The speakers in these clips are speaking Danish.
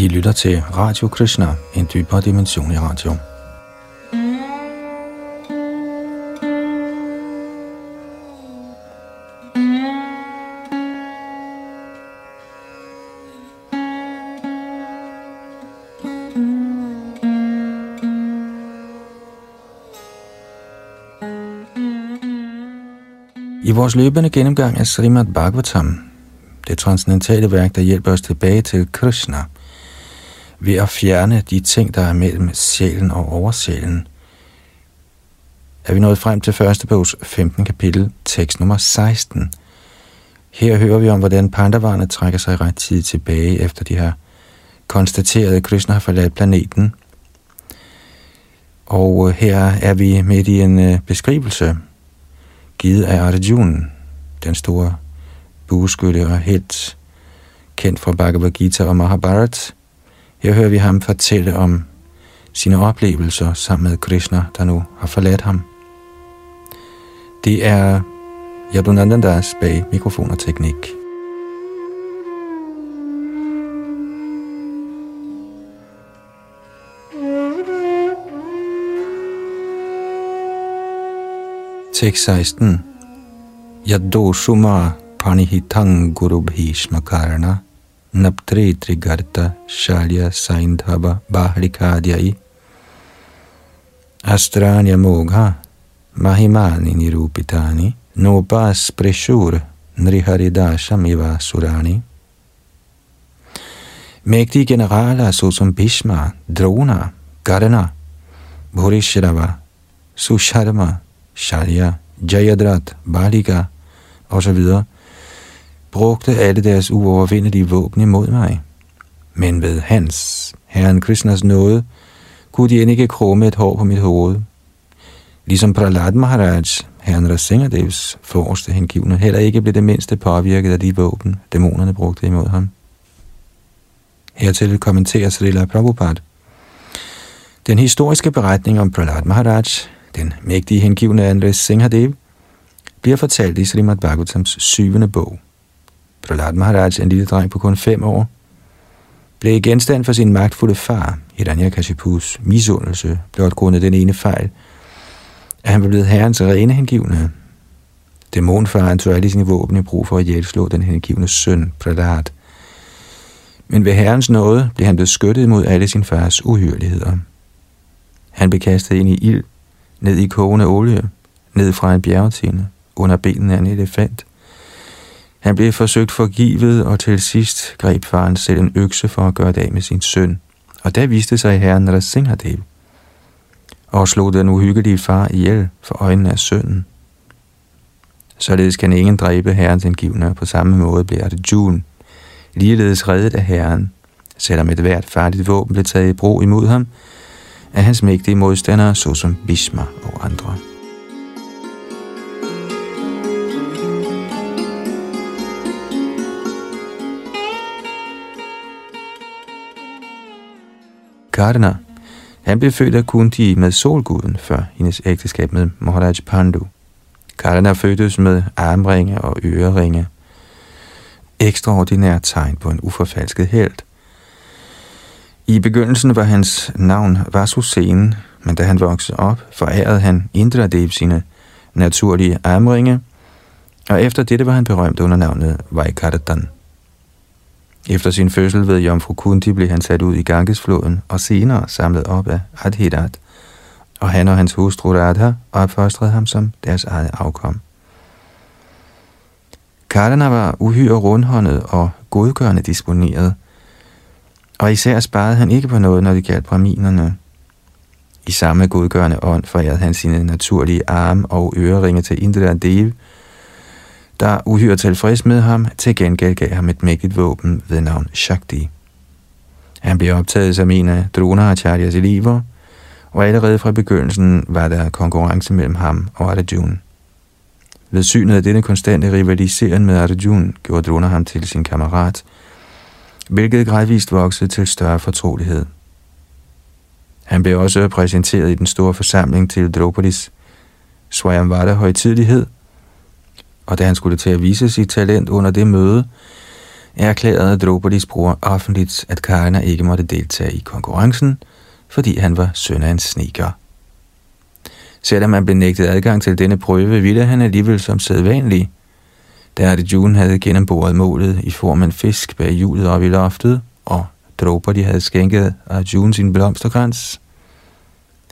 I lytter til Radio Krishna, en dybere dimension i radio. I vores løbende gennemgang af Srimad Bhagavatam, det transcendentale værk, der hjælper os tilbage til Krishna, ved at fjerne de ting, der er mellem sjælen og oversjælen, er vi nået frem til første bogs 15. kapitel, tekst nummer 16. Her hører vi om, hvordan pandavarerne trækker sig ret tid tilbage, efter de har konstateret, at Krishna har forladt planeten. Og øh, her er vi midt i en øh, beskrivelse givet af Arjuna, den store bueskytte og helt kendt fra Bhagavad Gita og Mahabharat. Her hører vi ham fortælle om sine oplevelser sammen med Krishna, der nu har forladt ham. Det er Yadunandandas bag mikrofon og teknik. Tekst 16 Yadoshuma panihitang guru bhishma karna नपत्रे इत्रे गर्ता शालिया साइंधवा बाहरिका आदियाई अस्त्राण्यमोघा महिमानि निरूपितानि नोपास्पृशूर नृहरिदासम इव सुराणि मेक्ति के नगाला सोसुम भीष्म, द्रोणा करना भूरिश्रवा सुशर्मा शालिया जयद्रथ, बालिका औषविदा brugte alle deres uovervindelige våben imod mig. Men ved hans, herren Krishnas nåde, kunne de end ikke krumme et hår på mit hoved. Ligesom Prahlad Maharaj, herren Rasingadevs forreste hengivne, heller ikke blev det mindste påvirket af de våben, dæmonerne brugte imod ham. Hertil kommenterer Srila Prabhupada. Den historiske beretning om Prahlad Maharaj, den mægtige hengivne Andres Singhadev, bliver fortalt i Srimad Bhagavatams syvende bog. Prahlad Maharaj, altså en lille dreng på kun fem år, blev genstand for sin magtfulde far, Hiranyakashipus misundelse, blot grundet den ene fejl, at han var blevet herrens rene hengivne. Dæmonfaren tog alle sine våben i brug for at hjælpslå den hengivne søn, Prahlad. Men ved herrens nåde blev han beskyttet mod alle sin fars uhyreligheder. Han blev kastet ind i ild, ned i kogende olie, ned fra en bjergetine, under benene af en elefant. Han blev forsøgt forgivet, og til sidst greb faren selv en økse for at gøre det af med sin søn. Og der viste sig herren Rasingadev og slog den uhyggelige far ihjel for øjnene af sønnen. Således kan ingen dræbe herrens indgivende, på samme måde bliver det Jun, ligeledes reddet af herren, selvom et hvert farligt våben blev taget i brug imod ham, af hans mægtige modstandere, såsom Bismar og andre. Karna, han blev født af Kunti med solguden før hendes ægteskab med Maharaj Pandu. Karna fødtes med armringe og øreringe. Ekstraordinært tegn på en uforfalsket held. I begyndelsen var hans navn Vasusen, men da han voksede op, forærede han Indradev sine naturlige armringe, og efter dette var han berømt under navnet Vaikaratan. Efter sin fødsel ved Jomfru Kunti blev han sat ud i Gangesfloden og senere samlet op af Adhidat, og han og hans hustru Radha opfostrede ham som deres eget afkom. Kardana var uhyre rundhåndet og godgørende disponeret, og især sparede han ikke på noget, når det galt braminerne. I samme godgørende ånd forærede han sine naturlige arme og øreringe til Indra Dev, der uhyre tilfreds med ham, til gengæld gav ham et mægtigt våben ved navn Shakti. Han blev optaget som en af Dronacharyas elever, og allerede fra begyndelsen var der konkurrence mellem ham og Arjuna. Ved synet af denne konstante rivalisering med Arjuna gjorde Drona ham til sin kammerat, hvilket gradvist voksede til større fortrolighed. Han blev også præsenteret i den store forsamling til Draupadis Swayamvada højtidlighed – og da han skulle til at vise sit talent under det møde, erklærede Draupadis bror offentligt, at Karna ikke måtte deltage i konkurrencen, fordi han var søn af en sneaker. Selvom han blev nægtet adgang til denne prøve, ville han alligevel som sædvanlig. Da Arjuna havde gennemboret målet i form af en fisk bag hjulet op i loftet, og Draupadi havde skænket Arjuna sin blomsterkrans,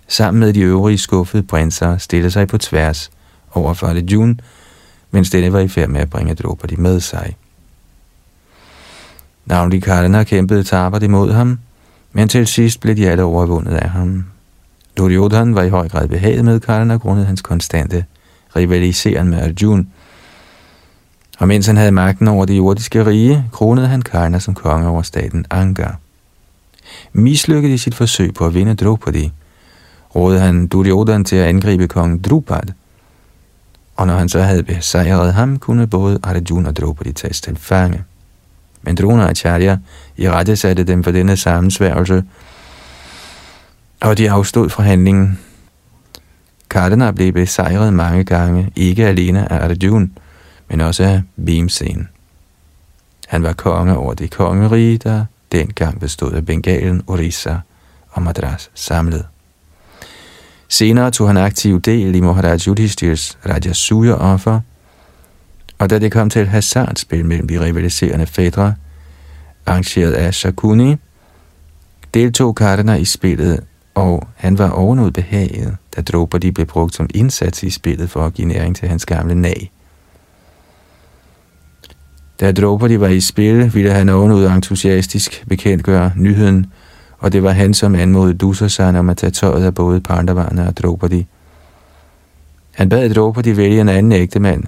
sammen med de øvrige skuffede prinser stillede sig på tværs over for Arjuna, mens denne var i færd med at bringe Draupadi med sig. Navnlig Karna kæmpede tabert imod ham, men til sidst blev de alle overvundet af ham. Duryodhan var i høj grad behaget med Karna grundet hans konstante rivaliseren med Arjuna. Og mens han havde magten over det jordiske rige, kronede han Karna som konge over staten Anga. Mislykket i sit forsøg på at vinde Draupadi, rådede han Duryodhan til at angribe kong Drupad. Og når han så havde besejret ham, kunne både Arjuna og Draupadi tages til fange. Men Acharya i rette satte dem for denne sammensværgelse, og de afstod fra handlingen. Kardana blev besejret mange gange, ikke alene af Arjuna, men også af Bhimsen. Han var konge over det kongerige, der dengang bestod af Bengalen, Orissa og Madras samlet. Senere tog han aktiv del i Moharaj Yudhishthir's Rajasuya-offer, og da det kom til et hasardspil mellem de rivaliserende fædre, arrangeret af Shakuni, deltog Karna i spillet, og han var ovenud behaget, da Draupadi blev brugt som indsats i spillet for at give næring til hans gamle nag. Da Draupadi var i spil, ville han ovenud entusiastisk bekendtgøre nyheden, og det var han, som anmodede Dusasan om at tage tøjet af både Pandavarna og Draupadi. Han bad Draupadi vælge en anden ægtemand,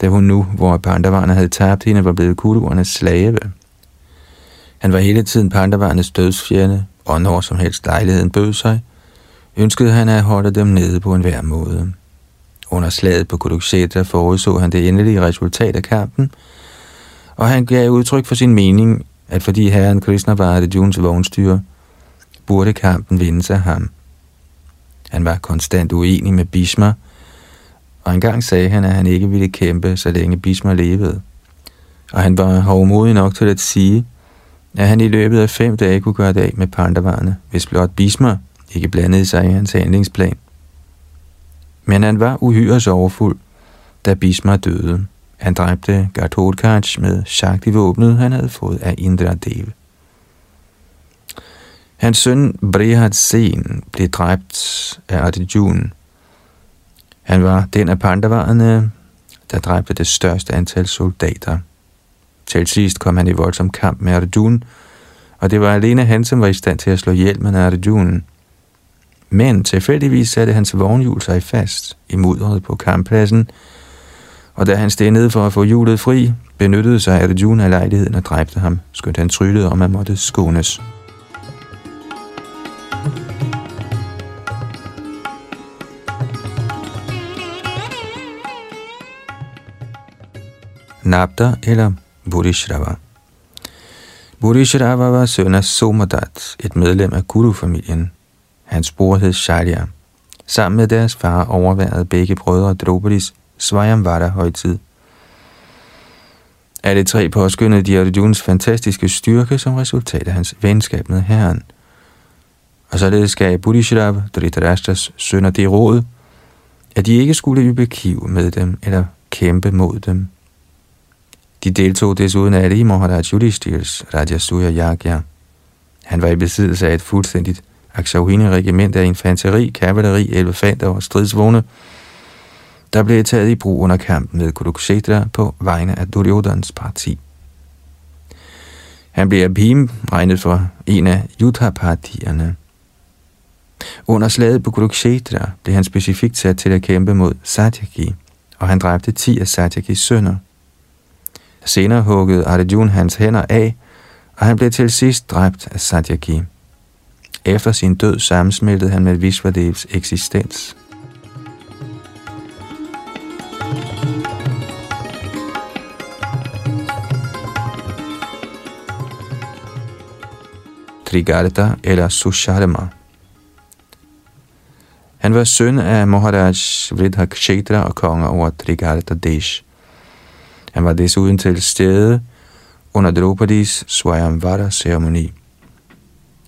da hun nu, hvor Pandavarna havde tabt hende, var blevet kuruernes slave. Han var hele tiden Pandavarnas dødsfjende, og når som helst lejligheden bød sig, ønskede han at holde dem nede på enhver måde. Under slaget på Kurukshetra forudså han det endelige resultat af kampen, og han gav udtryk for sin mening, at fordi herren Krishna var Arjuns vognstyre, burde kampen vindes af ham. Han var konstant uenig med Bhishma, og engang sagde han, at han ikke ville kæmpe, så længe Bhishma levede. Og han var hovmodig nok til at sige, at han i løbet af fem dage kunne gøre det af med pandavarne, hvis blot Bhishma ikke blandede sig i hans handlingsplan. Men han var uhyre sorgfuld, da Bhishma døde. Han dræbte Gatotkac med Shakti-våbnet, han havde fået af Indra Dev. Hans søn Brihad Sen blev dræbt af Arjuna. Han var den af pandavarerne, der dræbte det største antal soldater. Til sidst kom han i voldsom kamp med Arjun, og det var alene han, som var i stand til at slå hjælp med Arjun. Men tilfældigvis satte hans vognhjul sig fast i mudderet på kamppladsen, og da han steg for at få hjulet fri, benyttede sig Arjuna af lejligheden og dræbte ham, skønt han tryllede om at måtte skånes. Nabda eller Bodhishrava. Bodhishrava var søn af Somadat, et medlem af Kuru-familien. Hans bror hed Shalya. Sammen med deres far overværede begge brødre Draupadis Svajamvada højtid. Alle tre påskyndede de Arjuns fantastiske styrke som resultat af hans venskab med herren. Og således gav Bodhishrava Dhritarashtas sønner det råd, at de ikke skulle ybe kiv med dem eller kæmpe mod dem. De deltog desuden alle i Maharaj Yudhishthir's Rajasuya Yagya. Han var i besiddelse af et fuldstændigt Akshauhini-regiment af infanteri, kavaleri, elefanter og stridsvogne, der blev taget i brug under kampen med Kurukshetra på vegne af Duryodhans parti. Han blev af Bhim regnet for en af Yudha-partierne. Under slaget på Kurukshetra blev han specifikt sat til at kæmpe mod Satyaki, og han dræbte 10 af Satyakis sønner. Senere huggede Arjuna hans hænder af, og han blev til sidst dræbt af Satyaki. Efter sin død sammensmeltede han med Vishvadevs eksistens. Trigarta eller Susharma. Han var søn af Maharaj Vridhakshetra og konge over Trigarta Desh. Han var desuden til stede under Draupadis Swayamvara-ceremoni.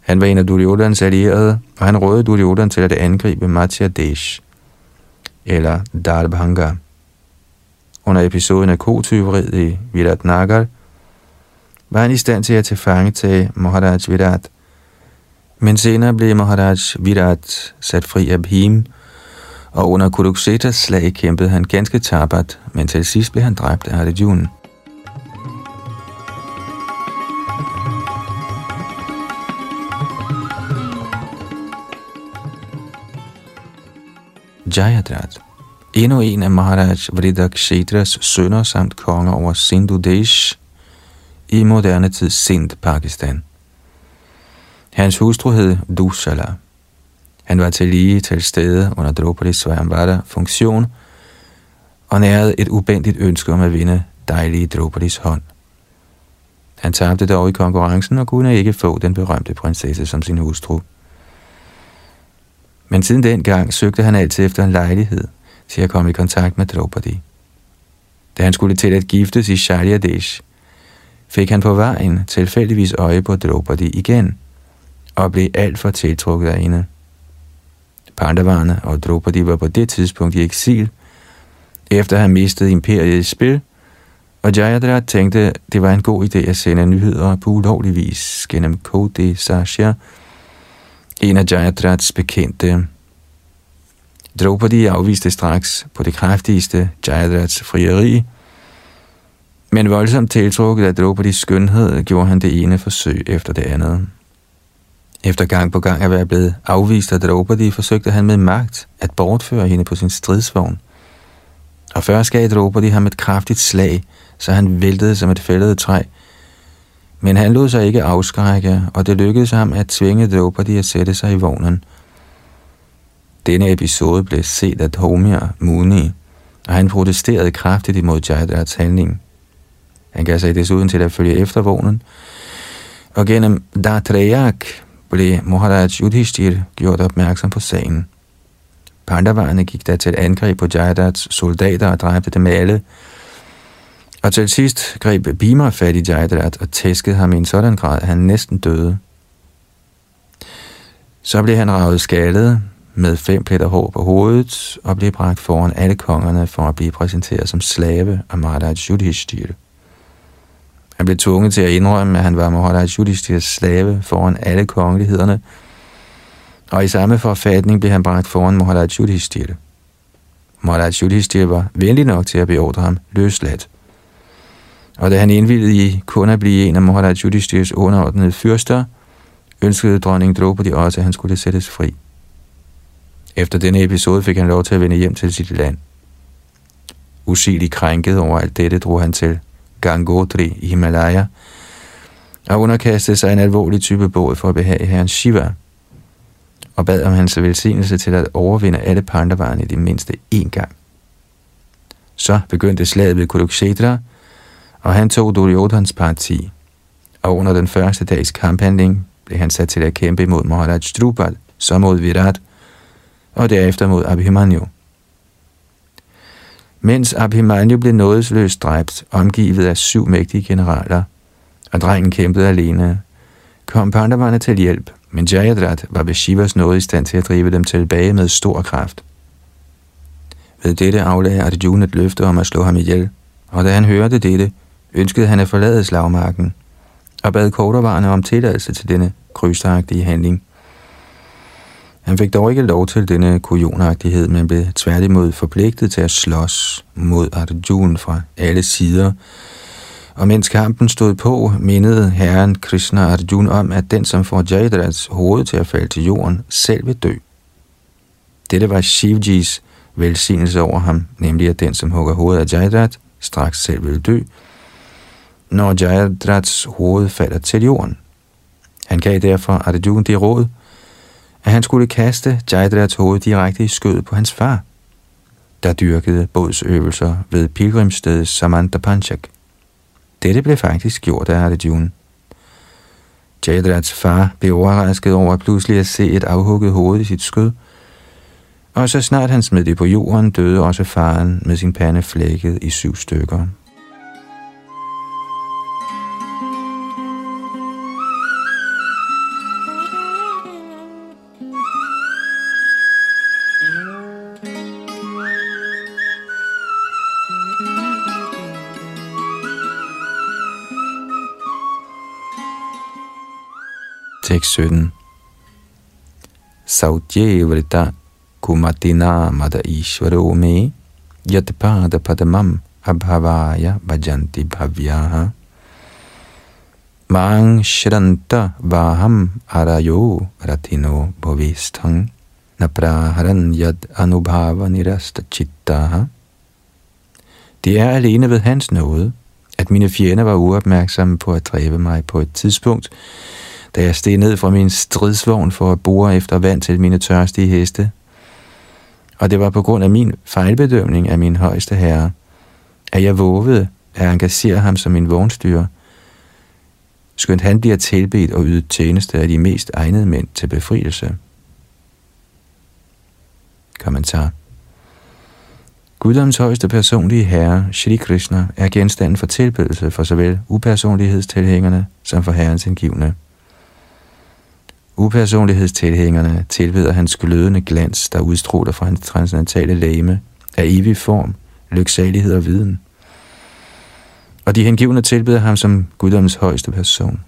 Han var en af Duryodhans allierede, og han rådede Duryodhan til at angribe Matya Desh, eller Darbhanga. Under episoden af kotyveriet i Virat Nagar, var han i stand til at tilfangetage Maharaj Virat. Men senere blev Maharaj Virat sat fri af Bhim, og under Kuruksetas slag kæmpede han ganske tabert, men til sidst blev han dræbt af Arjuna. Jayadrat. Endnu en af Maharaj Vridakshetras sønner samt konger over Sindhu Desh i moderne tid Sindh, Pakistan. Hans hustru hed Dushala. Han var til lige til stede under Draupadi Svayamvara funktion og nærede et ubendigt ønske om at vinde dejlige Draupadis hånd. Han tabte dog i konkurrencen og kunne ikke få den berømte prinsesse som sin hustru. Men siden den gang søgte han altid efter en lejlighed til at komme i kontakt med Draupadi. Da han skulle til at giftes i Shalyadesh, fik han på vejen tilfældigvis øje på Draupadi igen, og blev alt for tiltrukket af hende. Pandavarne og Draupadi var på det tidspunkt i eksil, efter at have mistet imperiet i spil, og Jayadra tænkte, det var en god idé at sende nyheder på ulovlig vis gennem Kode Sasha, en af Jayadrats bekendte. Draupadi afviste straks på det kraftigste Jayadrats frieri, men voldsomt tiltrukket af Draupadis skønhed gjorde han det ene forsøg efter det andet. Efter gang på gang at være blevet afvist af Draupadi, forsøgte han med magt at bortføre hende på sin stridsvogn. Og først gav Draupadi ham et kraftigt slag, så han væltede som et fældet træ. Men han lod sig ikke afskrække, og det lykkedes ham at tvinge Draupadi at sætte sig i vognen. Denne episode blev set af Homir Muni, og han protesterede kraftigt imod Jayadrats handling. Han gav sig desuden til at følge efter vognen, og gennem Datrayak blev Maharaj Yudhishthir gjort opmærksom på sagen. Pandavarerne gik da til et angreb på Jayadats soldater og dræbte dem alle. Og til sidst greb Bhima fat i Jayadat og tæskede ham i en sådan grad, at han næsten døde. Så blev han ravet skaldet med fem pletter hår på hovedet og blev bragt foran alle kongerne for at blive præsenteret som slave af Maharaj Yudhishthira. Han blev tvunget til at indrømme, at han var Maharaj Yudhishthir's slave foran alle kongelighederne, og i samme forfatning blev han bragt foran Maharaj Yudhishthir. Maharaj Yudhishthir var venlig nok til at beordre ham løsladt. Og da han indvildede i kun at blive en af Maharaj Yudhishthir's underordnede fyrster, ønskede dronning Draupadi også, at han skulle sættes fri. Efter denne episode fik han lov til at vende hjem til sit land. Usigeligt krænket over alt dette drog han til Gangotri i Himalaya, og underkastede sig en alvorlig type båd for at behage herren Shiva, og bad om hans velsignelse til at overvinde alle pandavarerne i det mindste én gang. Så begyndte slaget ved Kurukshetra, og han tog Duryodhans parti, og under den første dags kamphandling blev han sat til at kæmpe imod Maharaj Drupal, så mod Virat, og derefter mod Abhimanyu mens Abhimanyu blev nådesløst dræbt, omgivet af syv mægtige generaler, og drengen kæmpede alene, kom Pandavana til hjælp, men Jayadrat var ved Shivas nåde i stand til at drive dem tilbage med stor kraft. Ved dette aflagde Arjuna et løfte om at slå ham ihjel, og da han hørte dette, ønskede han at forlade slagmarken, og bad kortervarende om tilladelse til denne krydstagtige handling. Han fik dog ikke lov til denne kujonagtighed, men blev tværtimod forpligtet til at slås mod Arjuna fra alle sider. Og mens kampen stod på, mindede herren Krishna Arjuna om, at den, som får Jayadrats hoved til at falde til jorden, selv vil dø. Dette var Shivjis velsignelse over ham, nemlig at den, som hugger hovedet af Jayadrat, straks selv vil dø, når Jayadrats hoved falder til jorden. Han gav derfor Arjuna det råd, at han skulle kaste Jaidrats hoved direkte i skødet på hans far, der dyrkede bådsøvelser ved pilgrimstedet Samantha Panchak. Dette blev faktisk gjort af Arjuna. Jaidrats far blev overrasket over pludselig at se et afhugget hoved i sit skød, og så snart han smed det på jorden, døde også faren med sin pande flækket i syv stykker. Tekst 17. Sautjevrita kumatina mada ishvaro me yatpada padamam abhavaya bhajanti bhavyaha Mang shranta vaham arayo ratino bhavistang napraharan yad anubhava nirasta chittaha Det er alene ved hans nåde, at mine fjender var uopmærksomme på at dræbe mig på et tidspunkt, da jeg steg ned fra min stridsvogn for at bore efter vand til mine tørstige heste. Og det var på grund af min fejlbedømning af min højeste herre, at jeg vågede at engagere ham som min vognstyre, skønt han bliver tilbedt og ydet tjeneste af de mest egnede mænd til befrielse. Kommentar Guddoms højeste personlige herre, Shri Krishna, er genstanden for tilbedelse for såvel upersonlighedstilhængerne som for herrens indgivende. Upersonlighedstilhængerne tilbeder hans glødende glans, der udstråler fra hans transcendentale læme af evig form, lyksalighed og viden. Og de hengivne tilbeder ham som guddommens højeste person.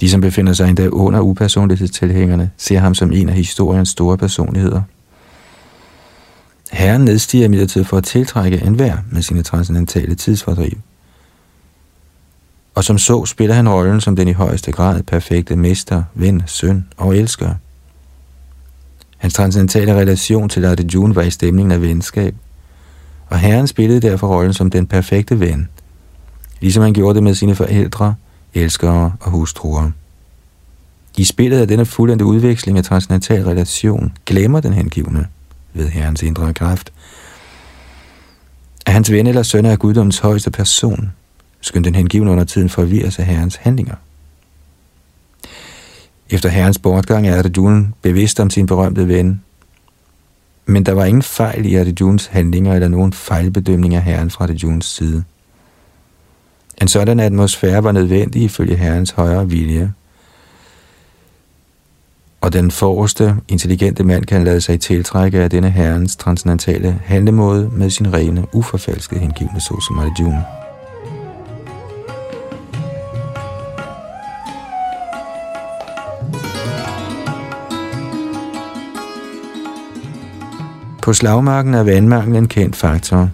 De, som befinder sig endda under upersonlighedstilhængerne, ser ham som en af historiens store personligheder – Herren nedstiger imidlertid for at tiltrække enhver med sine transcendentale tidsfordriv. Og som så spiller han rollen som den i højeste grad perfekte mester, ven, søn og elsker. Hans transcendentale relation til Arjuna var i stemningen af venskab, og herren spillede derfor rollen som den perfekte ven, ligesom han gjorde det med sine forældre, elskere og hustruer. I spillet af denne fuldendte udveksling af transcendental relation glemmer den hengivne, ved Herrens indre kraft, at hans ven eller søn er guddommens højeste person, skønt den hengivne under tiden forvirres af Herrens handlinger. Efter Herrens bortgang er Arjuna bevidst om sin berømte ven, men der var ingen fejl i Arjuns handlinger eller nogen fejlbedømning af Herren fra Arjuns side. En sådan atmosfære var nødvendig ifølge Herrens højere vilje, og den forreste, intelligente mand kan lade sig tiltrække af denne herrens transcendentale handlemåde med sin rene, uforfalskede hengivne såsom Arjuna. På slagmarken er vandmangel en kendt faktor.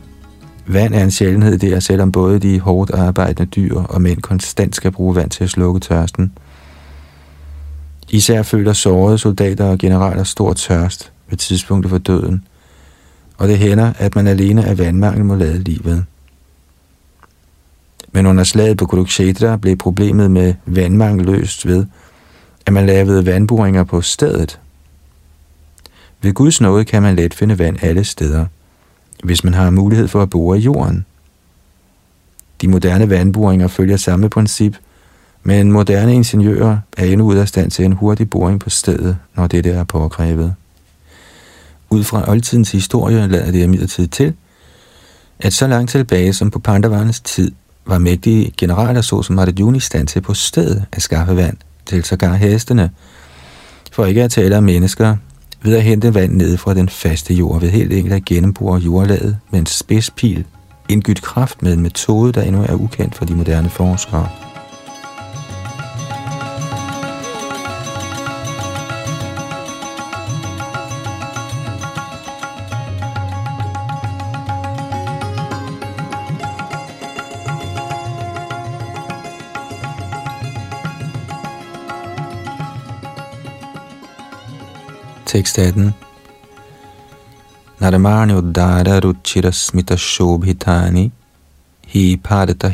Vand er en sjældenhed der, selvom både de hårdt arbejdende dyr og mænd konstant skal bruge vand til at slukke tørsten – Især føler sårede soldater og generaler stor tørst ved tidspunktet for døden, og det hænder, at man alene af vandmangel må lade livet. Men under slaget på Kurukshetra blev problemet med vandmangel løst ved, at man lavede vandboringer på stedet. Ved Guds nåde kan man let finde vand alle steder, hvis man har mulighed for at bore i jorden. De moderne vandboringer følger samme princip, men moderne ingeniører er endnu ud af stand til en hurtig boring på stedet, når det er påkrævet. Ud fra oldtidens historie lader det imidlertid til, at så langt tilbage som på Pandavarnes tid, var mægtige generaler såsom Arjuna i stand til på stedet at skaffe vand til sågar hestene, for ikke at tale om mennesker, ved at hente vand ned fra den faste jord ved helt enkelt at gennembore jordlaget med en spidspil, indgydt kraft med en metode, der endnu er ukendt for de moderne forskere. Tekst 18. Naramani uddara ruchira smita shobhitani hi padata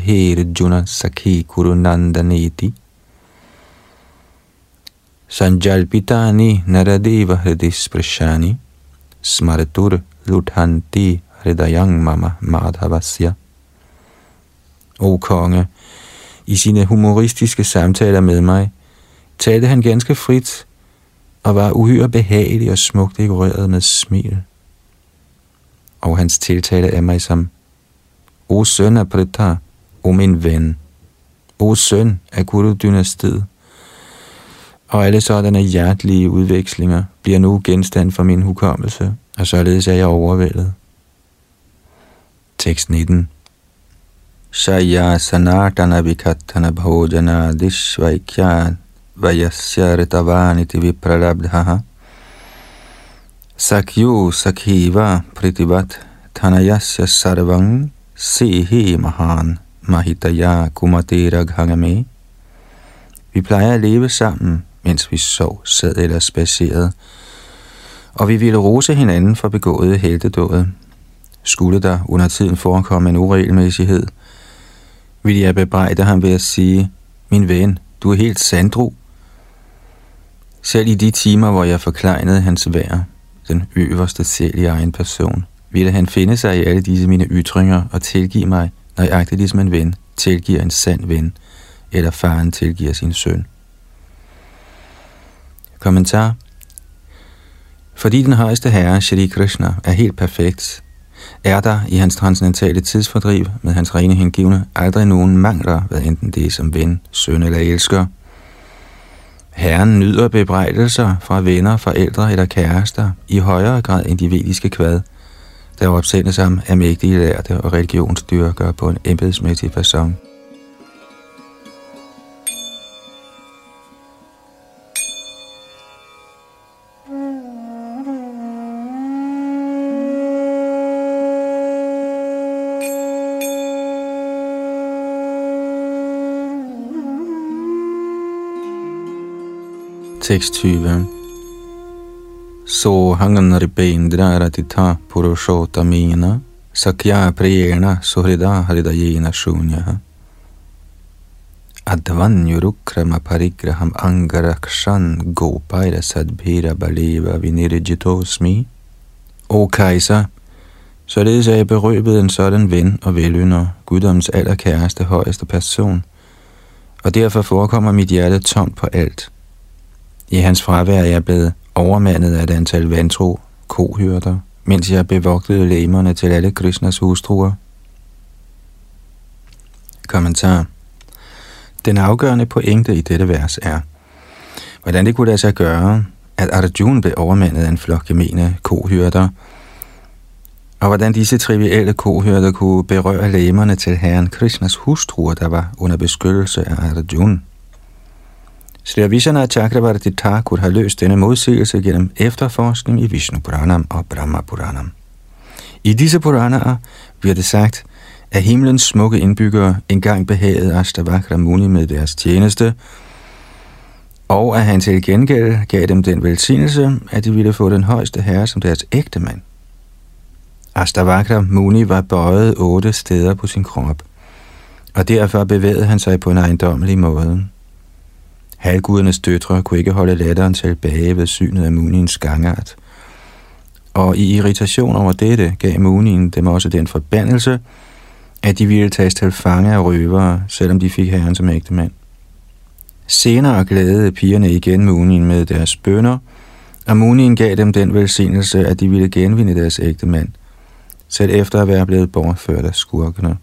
juna sakhi kurunandaneti sanjalpitani naradeva hridisprashani smaratur luthanti hridayang mama madhavasya. O konge, i sine humoristiske samtaler med mig, talte han ganske frit og var uhyre behagelig og smukt dekoreret med smil. Og hans tiltale er mig som, O søn af Prita, o min ven, o søn af Guru-dynastiet. Og alle sådanne hjertelige udvekslinger bliver nu genstand for min hukommelse, og således er jeg overvældet. Tekst 19 Shaya sanatana vikatana bhojana dishvaikya vayasya ritavaniti vipralabdhaha sakyu sakhiva pritivat tanayasya sarvang sihi mahan mahitaya kumati ghangame. Vi plejer at leve sammen, mens vi sov, sad eller spacerede, og vi ville rose hinanden for begået heltedåde. Skulle der under tiden forekomme en uregelmæssighed, ville jeg bebrejde ham ved at sige, min ven, du er helt sandro. Selv i de timer, hvor jeg forklejnede hans vær, den øverste selv i egen person, ville han finde sig i alle disse mine ytringer og tilgive mig, nøjagtigt ligesom en ven tilgiver en sand ven, eller faren tilgiver sin søn. Kommentar Fordi den højeste herre, Shri Krishna, er helt perfekt, er der i hans transcendentale tidsfordriv med hans rene hengivne aldrig nogen mangler, hvad enten det er som ven, søn eller elsker. Herren nyder bebrejdelser fra venner, forældre eller kærester i højere grad end de vediske kvad, der opsendes ham af mægtige lærte og religionsdyrker på en embedsmæssig façon. Tekst 20 Sohangan ripendra ratita mina. Sakya priyena suhrida haridayena shunyaha Advanyurukrama parigraham angarakshan gopaira sadbhira baleva vinirjitosmi O kejser, således er jeg berøbet en sådan ven og velynder, guddoms allerkæreste højeste person, og derfor forekommer mit hjerte tomt på alt. I hans fravær er jeg blevet overmandet af et antal vantro kohyrder, mens jeg bevogtede lemerne til alle Krishnas hustruer. Kommentar Den afgørende pointe i dette vers er, hvordan det kunne lade sig gøre, at Arjuna blev overmandet af en flok gemene kohyrder, og hvordan disse trivielle kohyrder kunne berøre lemerne til herren Krishnas hustruer, der var under beskyttelse af Arjuna. Sri Vishana Chakravarti Thakur har løst denne modsigelse gennem efterforskning i Vishnu Puranam og Brahma Puranam. I disse Puranaer bliver det sagt, at himlens smukke indbyggere engang behagede Ashtavakra Muni med deres tjeneste, og at han til gengæld gav dem den velsignelse, at de ville få den højeste herre som deres ægte mand. Ashtavakra Muni var bøjet otte steder på sin krop, og derfor bevægede han sig på en ejendommelig måde. Halvgudernes døtre kunne ikke holde latteren tilbage ved synet af Munins gangart. Og i irritation over dette gav Munin dem også den forbandelse, at de ville tages til fange af røvere, selvom de fik herren som ægte mand. Senere glædede pigerne igen Munin med deres bønder, og Munin gav dem den velsignelse, at de ville genvinde deres ægte mand, selv efter at være blevet bortført af skurkene.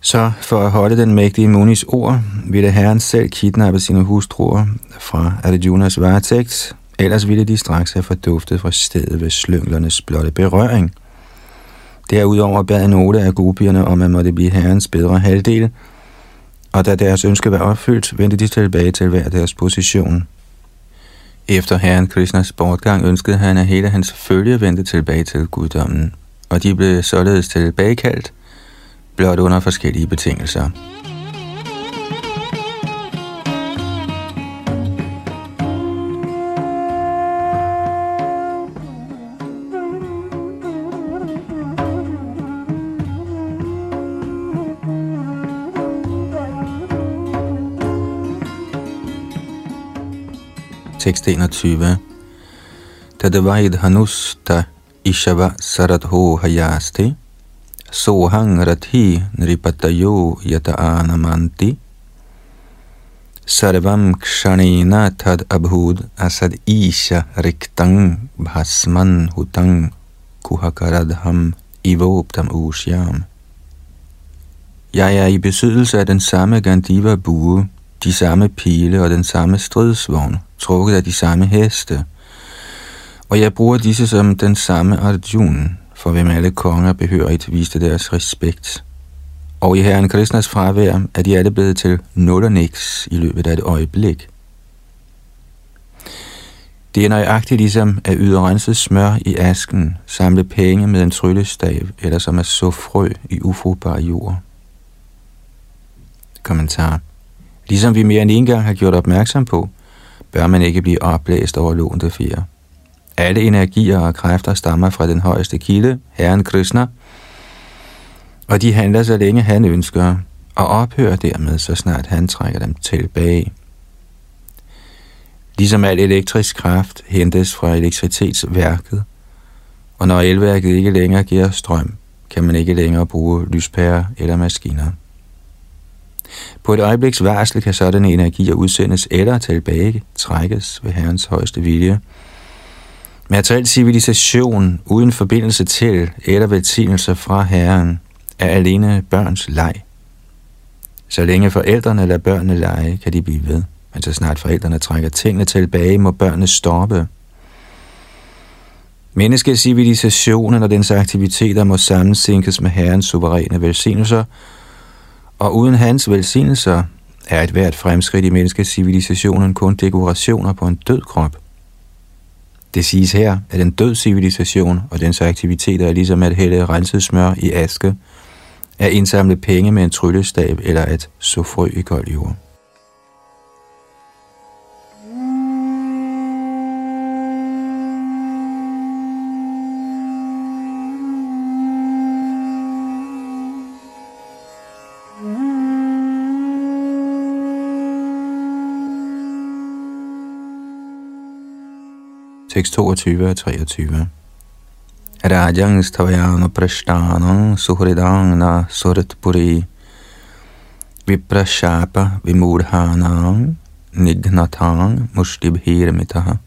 Så for at holde den mægtige Munis ord, ville herren selv kidnappe sine hustruer fra Arjunas varetægt, ellers ville de straks have forduftet fra stedet ved slynglernes blotte berøring. Derudover bad nogle af gopierne om at måtte blive herrens bedre halvdel, og da deres ønske var opfyldt, vendte de tilbage til hver deres position. Efter herren Krishnas bortgang ønskede han, at hele hans følge vendte tilbage til guddommen, og de blev således tilbagekaldt, blot under forskellige betingelser. Tekst 21. Tadavaid hanusta ishava saradho hayasti sohang rathi nripatayo yata anamanti sarvam kshanena tad abhud asad isha riktang bhasman hutang kuhakaradham ivoptam ushyam. Jeg er i besiddelse af den samme Gandiva bue, de samme pile og den samme stridsvogn, trukket af de samme heste, og jeg bruger disse som den samme Arjuna, for hvem alle konger behørigt at vise deres respekt. Og i Herren Krishnas fravær er de alle blevet til nul og niks i løbet af et øjeblik. Det er nøjagtigt ligesom at yde renset smør i asken, samle penge med en tryllestav, eller som at så frø i ufrugtbar jord. Kommentar. Ligesom vi mere end en gang har gjort opmærksom på, bør man ikke blive oplæst over lånte fire. Alle energier og kræfter stammer fra den højeste kilde, Herren Krishna, og de handler så længe han ønsker, og ophører dermed, så snart han trækker dem tilbage. Ligesom al elektrisk kraft hentes fra elektricitetsværket, og når elværket ikke længere giver strøm, kan man ikke længere bruge lyspærer eller maskiner. På et øjebliks varsel kan sådanne energier udsendes eller tilbage trækkes ved Herrens højeste vilje. Materiel civilisation uden forbindelse til eller velsignelse fra Herren er alene børns leg. Så længe forældrene lader børnene lege, kan de blive ved. Men så snart forældrene trækker tingene tilbage, må børnene stoppe. Menneskecivilisationen og dens aktiviteter må sammensænkes med Herrens suveræne velsignelser, og uden hans velsignelser er et hvert fremskridt i menneskecivilisationen kun dekorationer på en død krop. Det siges her, at en død civilisation og dens aktiviteter er ligesom at hælde renset smør i aske, at indsamle penge med en tryllestav eller at så frø i kold jord. 22 og 23. Rajang stavayana prashtana suhridana suratpuri viprashapa vimurhanang nighnatang mushtibhirmitaha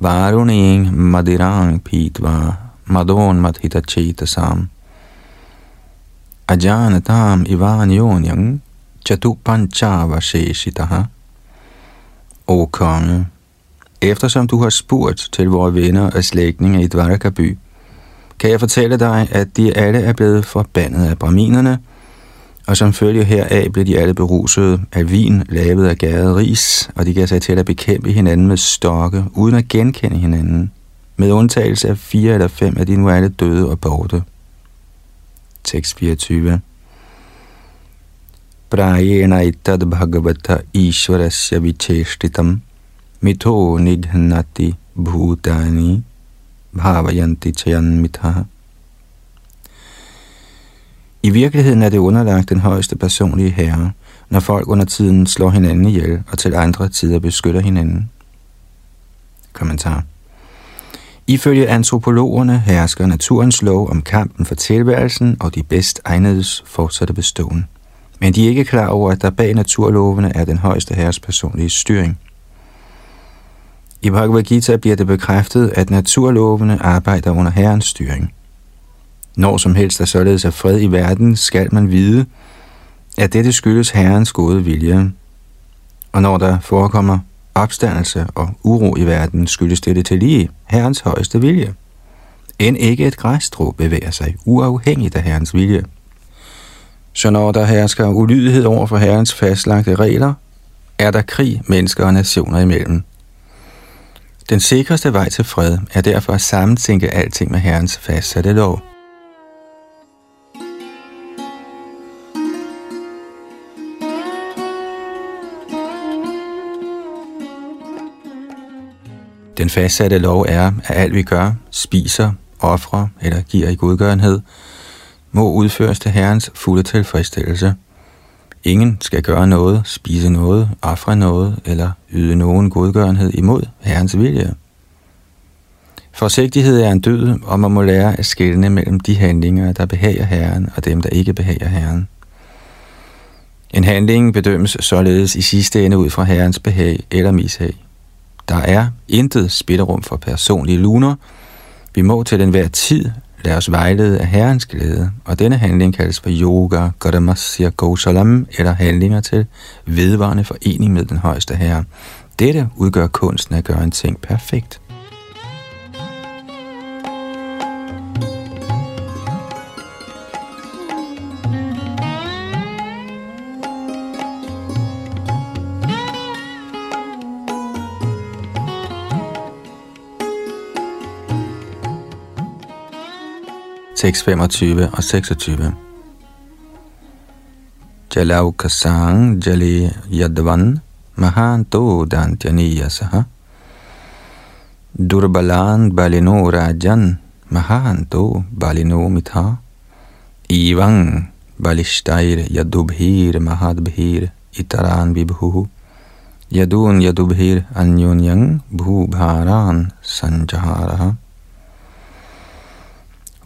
varuning madirang pitva madon madhita chetasam ajanatam ivan yonyang chatupanchava sheshitaha O konge, Eftersom du har spurgt til vores venner og slægtninge i Dvarakaby, kan jeg fortælle dig, at de alle er blevet forbandet af braminerne, og som følge heraf blev de alle beruset af vin lavet af gæret ris, og de gav sig til at bekæmpe hinanden med stokke, uden at genkende hinanden, med undtagelse af fire eller fem af de nu alle døde og borte. Tekst 24 Prajena itad bhagavata ishvarasya vicheshtitam Mito nidhnati bhutani bhavayanti chayanmitha. I virkeligheden er det underlagt den højeste personlige herre, når folk under tiden slår hinanden ihjel og til andre tider beskytter hinanden. Kommentar. Ifølge antropologerne hersker naturens lov om kampen for tilværelsen og de bedst egnedes fortsatte beståen. Men de er ikke klar over, at der bag naturlovene er den højeste herres personlige styring – i Bhagavad Gita bliver det bekræftet, at naturlovene arbejder under herrens styring. Når som helst der således er fred i verden, skal man vide, at dette skyldes herrens gode vilje. Og når der forekommer opstandelse og uro i verden, skyldes dette til lige herrens højeste vilje. End ikke et græsstrå bevæger sig uafhængigt af herrens vilje. Så når der hersker ulydighed over for herrens fastlagte regler, er der krig mennesker og nationer imellem. Den sikreste vej til fred er derfor at sammentænke alting med Herrens fastsatte lov. Den fastsatte lov er, at alt vi gør, spiser, offrer eller giver i godgørenhed, må udføres til Herrens fulde tilfredsstillelse – Ingen skal gøre noget, spise noget, ofre noget eller yde nogen godgørenhed imod Herrens vilje. Forsigtighed er en død, og man må lære at skelne mellem de handlinger, der behager Herren, og dem, der ikke behager Herren. En handling bedømmes således i sidste ende ud fra Herrens behag eller mishag. Der er intet spillerum for personlige luner. Vi må til enhver tid Lad os vejlede af Herrens glæde, og denne handling kaldes for yoga, gadamasya gosalam, eller handlinger til vedvarende forening med den højeste herre. Dette udgør kunsten at gøre en ting perfekt. 6.25 og 26. Jalau kasang jali yadvan mahanto dantyaniyasah durbalan balino rajan mahanto balino mitha ivang balishtair yadubhir mahadbhir itaran vibhuhu yadun yadubhir anyunyang bhubharan sanjaharaha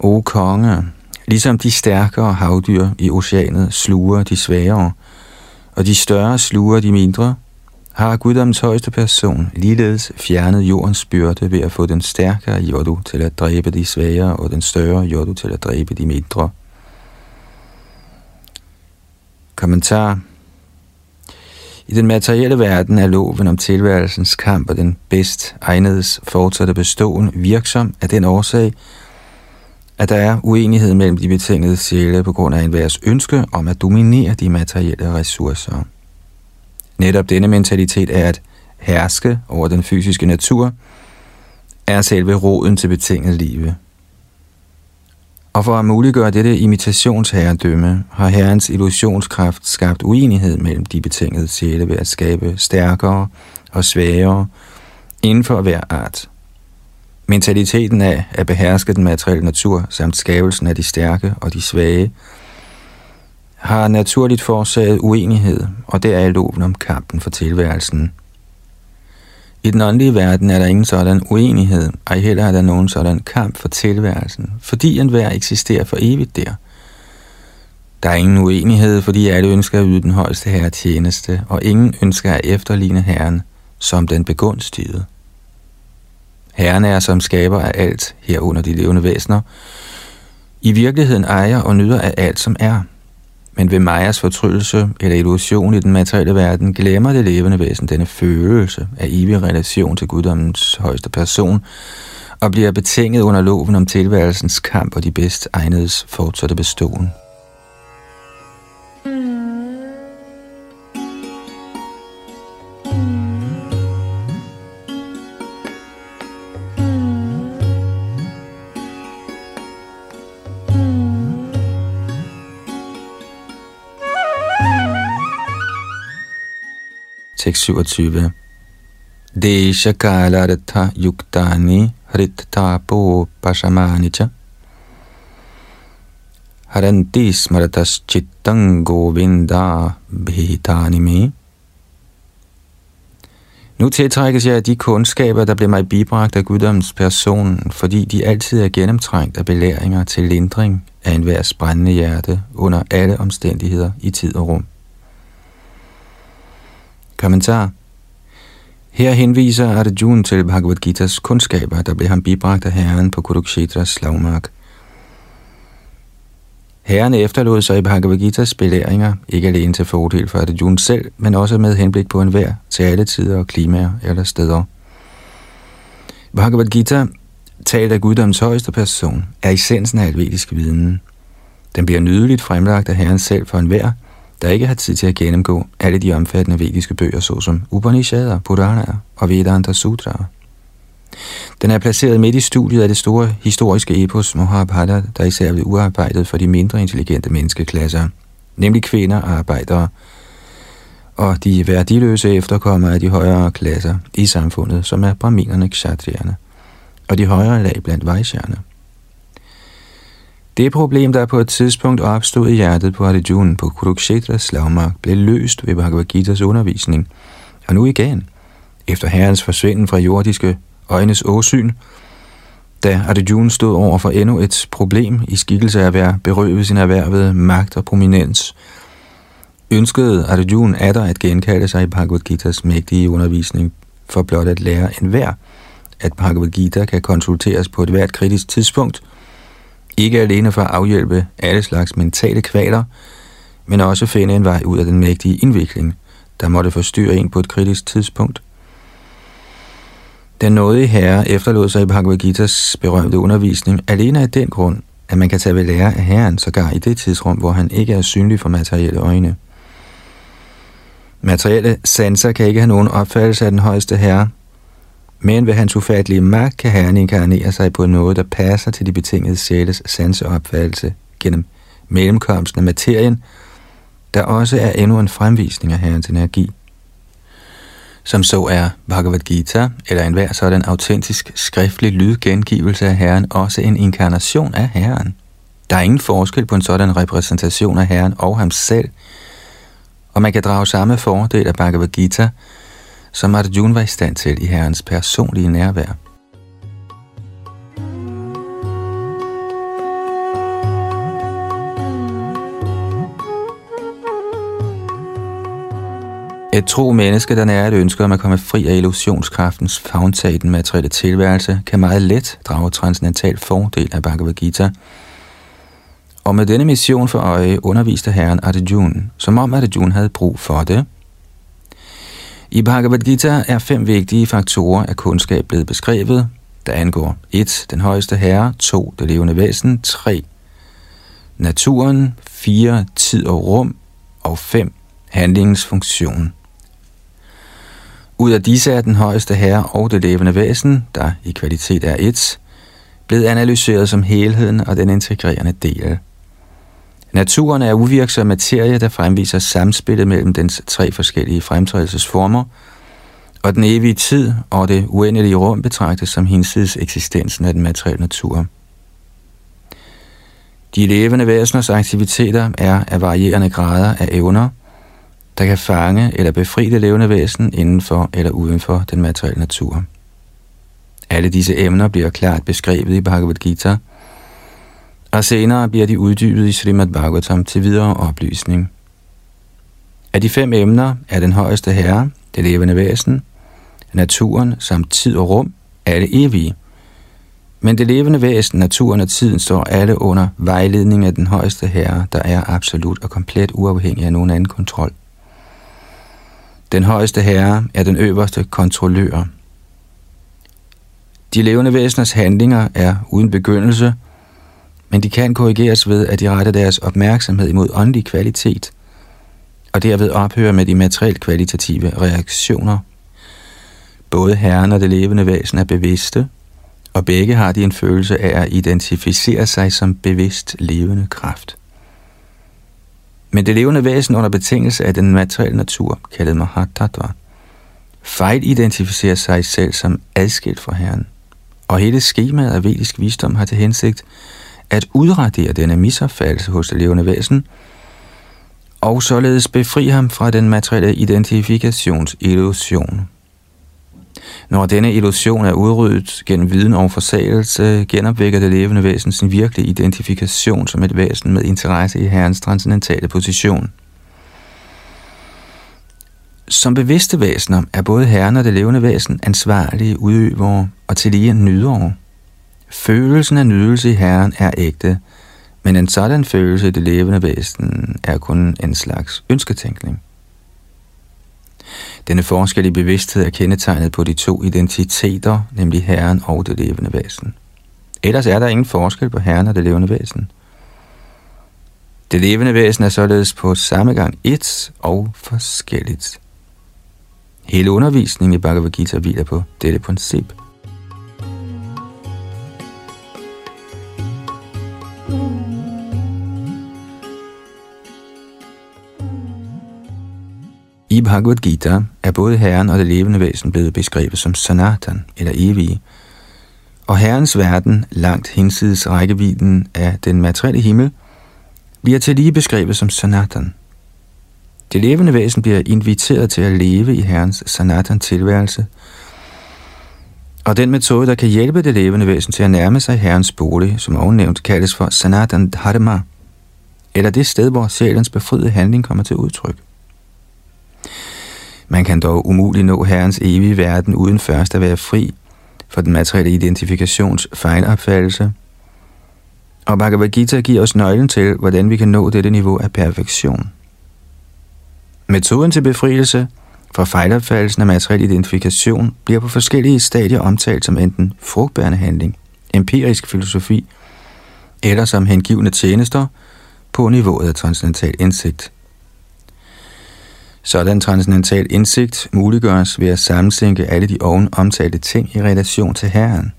O konge, ligesom de stærkere havdyr i oceanet sluger de svagere, og de større sluger de mindre, har guddoms højeste person ligeledes fjernet jordens byrde ved at få den stærkere jordu til at dræbe de svagere og den større jordu til at dræbe de mindre. Kommentar I den materielle verden er loven om tilværelsens kamp og den bedst egnedes fortsatte beståen virksom af den årsag, at der er uenighed mellem de betingede sjæle på grund af enhvers ønske om at dominere de materielle ressourcer. Netop denne mentalitet er at herske over den fysiske natur, er selve roden til betinget live. Og for at muliggøre dette imitationsherredømme, har herrens illusionskraft skabt uenighed mellem de betingede sjæle ved at skabe stærkere og svagere inden for hver art. Mentaliteten af at beherske den materielle natur samt skabelsen af de stærke og de svage har naturligt forårsaget uenighed, og det er loven om kampen for tilværelsen. I den åndelige verden er der ingen sådan uenighed, ej heller er der nogen sådan kamp for tilværelsen, fordi enhver eksisterer for evigt der. Der er ingen uenighed, fordi alle ønsker at yde den højeste herre tjeneste, og ingen ønsker at efterligne herren som den begunstigede. Herren er som skaber af alt herunder de levende væsener, i virkeligheden ejer og nyder af alt, som er. Men ved Majas fortryllelse eller illusion i den materielle verden glemmer det levende væsen denne følelse af evig relation til guddommens højeste person, og bliver betinget under loven om tilværelsens kamp og de bedst egnedes fortsatte beståen. Tekst 27. Desha kalaratha yuktani hrittapo pashamanicha haranti smaratas chittang govinda bhitani me. Nu tiltrækkes jeg af de kundskaber, der blev mig bibragt af guddoms person, fordi de altid er gennemtrængt af belæringer til lindring af enhver brændende hjerte under alle omstændigheder i tid og rum. Kommentar Her henviser Arjuna til Bhagavad Gita's kundskaber, der blev ham bibragt af herren på Kurukshetras slagmark. Herren efterlod sig i Bhagavad Gita's belæringer, ikke alene til fordel for Arjuna selv, men også med henblik på enhver til alle tider og klimaer eller steder. Bhagavad Gita, talt af guddoms højeste person, er essensen af alvedisk viden. Den bliver nydeligt fremlagt af Herren selv for enhver, der ikke har tid til at gennemgå alle de omfattende vediske bøger, såsom Upanishader, Puranaer og Vedanta Sutra. Den er placeret midt i studiet af det store historiske epos Mahabharata, der især blev uarbejdet for de mindre intelligente menneskeklasser, nemlig kvinder og arbejdere, og de værdiløse efterkommere af de højere klasser i samfundet, som er brahminerne kshatriyerne, og de højere lag blandt vejsjerne. Det problem, der på et tidspunkt opstod i hjertet på Arjuna på Kurukshetras slagmark, blev løst ved Bhagavad Gita's undervisning. Og nu igen, efter herrens forsvinden fra jordiske øjnes åsyn, da Arjuna stod over for endnu et problem i skikkelse af at være berøvet sin erhvervede magt og prominens, ønskede Arjuna atter at genkalde sig i Bhagavad Gita's mægtige undervisning for blot at lære enhver, at Bhagavad Gita kan konsulteres på et hvert kritisk tidspunkt – ikke alene for at afhjælpe alle slags mentale kvaler, men også finde en vej ud af den mægtige indvikling, der måtte forstyrre en på et kritisk tidspunkt. Den nådige herre efterlod sig i Bhagavad Gita's berømte undervisning alene af den grund, at man kan tage ved lære af herren sågar i det tidsrum, hvor han ikke er synlig for materielle øjne. Materielle sanser kan ikke have nogen opfattelse af den højeste herre, men ved hans ufattelige magt kan Herren inkarnere sig på noget, der passer til de betingede sjæles sanseopfattelse gennem mellemkomsten af materien, der også er endnu en fremvisning af Herrens energi. Som så er Bhagavad Gita, eller enhver sådan autentisk skriftlig lydgengivelse af Herren, også en inkarnation af Herren. Der er ingen forskel på en sådan repræsentation af Herren og ham selv, og man kan drage samme fordel af Bhagavad Gita, som Arjuna var i stand til i Herrens personlige nærvær. Et tro menneske, der er et ønske om at komme fri af illusionskraftens fagntag i den materielle tilværelse, kan meget let drage transcendental fordel af Bhagavad Gita. Og med denne mission for øje underviste herren Arjuna, som om Arjuna havde brug for det. I Bhagavad Gita er fem vigtige faktorer af kundskab blevet beskrevet, der angår 1. Den højeste herre, 2. Det levende væsen, 3. Naturen, 4. Tid og rum, og 5. Handlingens funktion. Ud af disse er den højeste herre og det levende væsen, der i kvalitet er et, blevet analyseret som helheden og den integrerende del. Naturen er uvirksom materie, der fremviser samspillet mellem dens tre forskellige fremtrædelsesformer, og den evige tid og det uendelige rum betragtes som hinsides eksistensen af den materielle natur. De levende væseners aktiviteter er af varierende grader af evner – der kan fange eller befri det levende væsen inden for eller uden for den materielle natur. Alle disse emner bliver klart beskrevet i Bhagavad Gita, og senere bliver de uddybet i Srimad Bhagavatam til videre oplysning. Af de fem emner er den højeste herre, det levende væsen, naturen samt tid og rum, alle evige. Men det levende væsen, naturen og tiden står alle under vejledning af den højeste herre, der er absolut og komplet uafhængig af nogen anden kontrol. Den højeste herre er den øverste kontrollør. De levende væseners handlinger er uden begyndelse, men de kan korrigeres ved, at de retter deres opmærksomhed imod åndelig kvalitet, og derved ophøre med de materielt kvalitative reaktioner. Både herren og det levende væsen er bevidste, og begge har de en følelse af at identificere sig som bevidst levende kraft. Men det levende væsen under betingelse af den materielle natur, kaldet Mahatattva, fejl identificerer sig selv som adskilt fra Herren. Og hele skemaet af vedisk visdom har til hensigt at udradere denne misopfattelse hos det levende væsen, og således befri ham fra den materielle identifikationsillusion. Når denne illusion er udryddet gennem viden og forsagelse, genopvækker det levende væsen sin virkelige identifikation som et væsen med interesse i Herrens transcendentale position. Som bevidste væsener er både Herren og det levende væsen ansvarlige udøvere og tillige nydere. Følelsen af nydelse i Herren er ægte, men en sådan følelse i det levende væsen er kun en slags ønsketænkning. Denne forskel i bevidsthed er kendetegnet på de to identiteter, nemlig Herren og det levende væsen. Ellers er der ingen forskel på Herren og det levende væsen. Det levende væsen er således på samme gang et og forskelligt. Hele undervisningen i Bhagavad Gita hviler på dette princip. Bhagavad Gita er både Herren og det levende væsen blevet beskrevet som Sanatan, eller evige, og Herrens verden, langt hinsides rækkevidden af den materielle himmel, bliver til lige beskrevet som Sanatan. Det levende væsen bliver inviteret til at leve i Herrens Sanatan-tilværelse, og den metode, der kan hjælpe det levende væsen til at nærme sig Herrens bolig, som ovennævnt kaldes for Sanatan Dharma, eller det sted, hvor sjælens befriede handling kommer til udtryk. Man kan dog umuligt nå Herrens evige verden uden først at være fri for den materielle identifikations fejlopfattelse. Og Bhagavad Gita giver os nøglen til, hvordan vi kan nå dette niveau af perfektion. Metoden til befrielse fra fejlopfattelsen af materiel identifikation bliver på forskellige stadier omtalt som enten frugtbærende handling, empirisk filosofi eller som hengivende tjenester på niveauet af transcendental indsigt. Sådan transcendental indsigt muliggøres ved at sammensænke alle de oven omtalte ting i relation til Herren.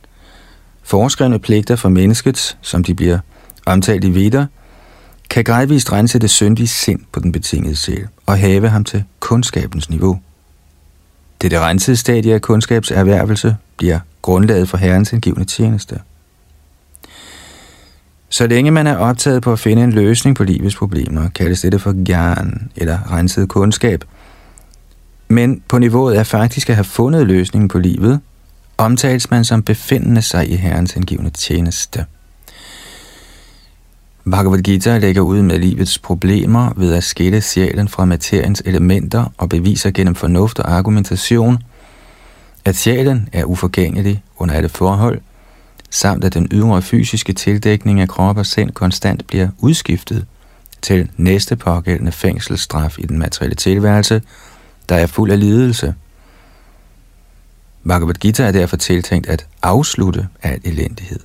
Foreskrevne pligter for mennesket, som de bliver omtalt i videre, kan gradvist rense det syndige sind på den betingede sjæl og have ham til kundskabens niveau. Dette rensede stadie af kundskabserhvervelse bliver grundlaget for Herrens indgivende tjeneste. Så længe man er optaget på at finde en løsning på livets problemer, kaldes dette for gern eller renset kundskab. Men på niveauet af faktisk at have fundet løsningen på livet, omtales man som befindende sig i Herrens indgivende tjeneste. Bhagavad Gita lægger ud med livets problemer ved at skille sjælen fra materiens elementer og beviser gennem fornuft og argumentation, at sjælen er uforgængelig under alle forhold, samt at den ydre fysiske tildækning af krop og sind konstant bliver udskiftet til næste pågældende fængselsstraf i den materielle tilværelse, der er fuld af lidelse. Bhagavad Gita er derfor tiltænkt at afslutte al elendighed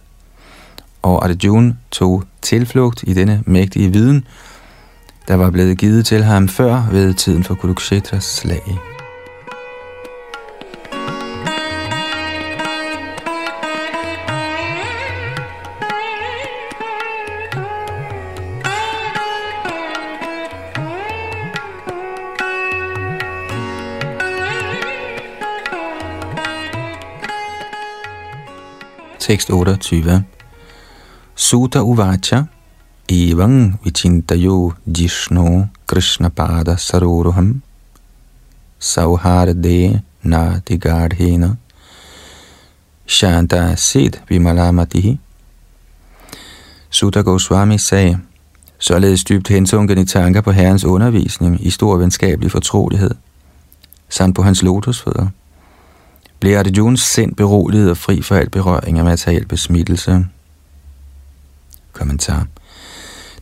og Arjuna tog tilflugt i denne mægtige viden, der var blevet givet til ham før ved tiden for Kurukshetras slag. Tekst 28 Suta Uvacha Evang Vichintayo Jishno Krishna Pada Saroruham. Sauharde Nati Gardhena Shanta Sid Vimalamatihi. Sutta Goswami sagde, således dybt hensunken i tanker på Herrens undervisning i stor venskabelig fortrolighed, samt på hans lotusfødder, blev Arjuns sind beroliget og fri for al berøring af materiel besmittelse, Kommentar.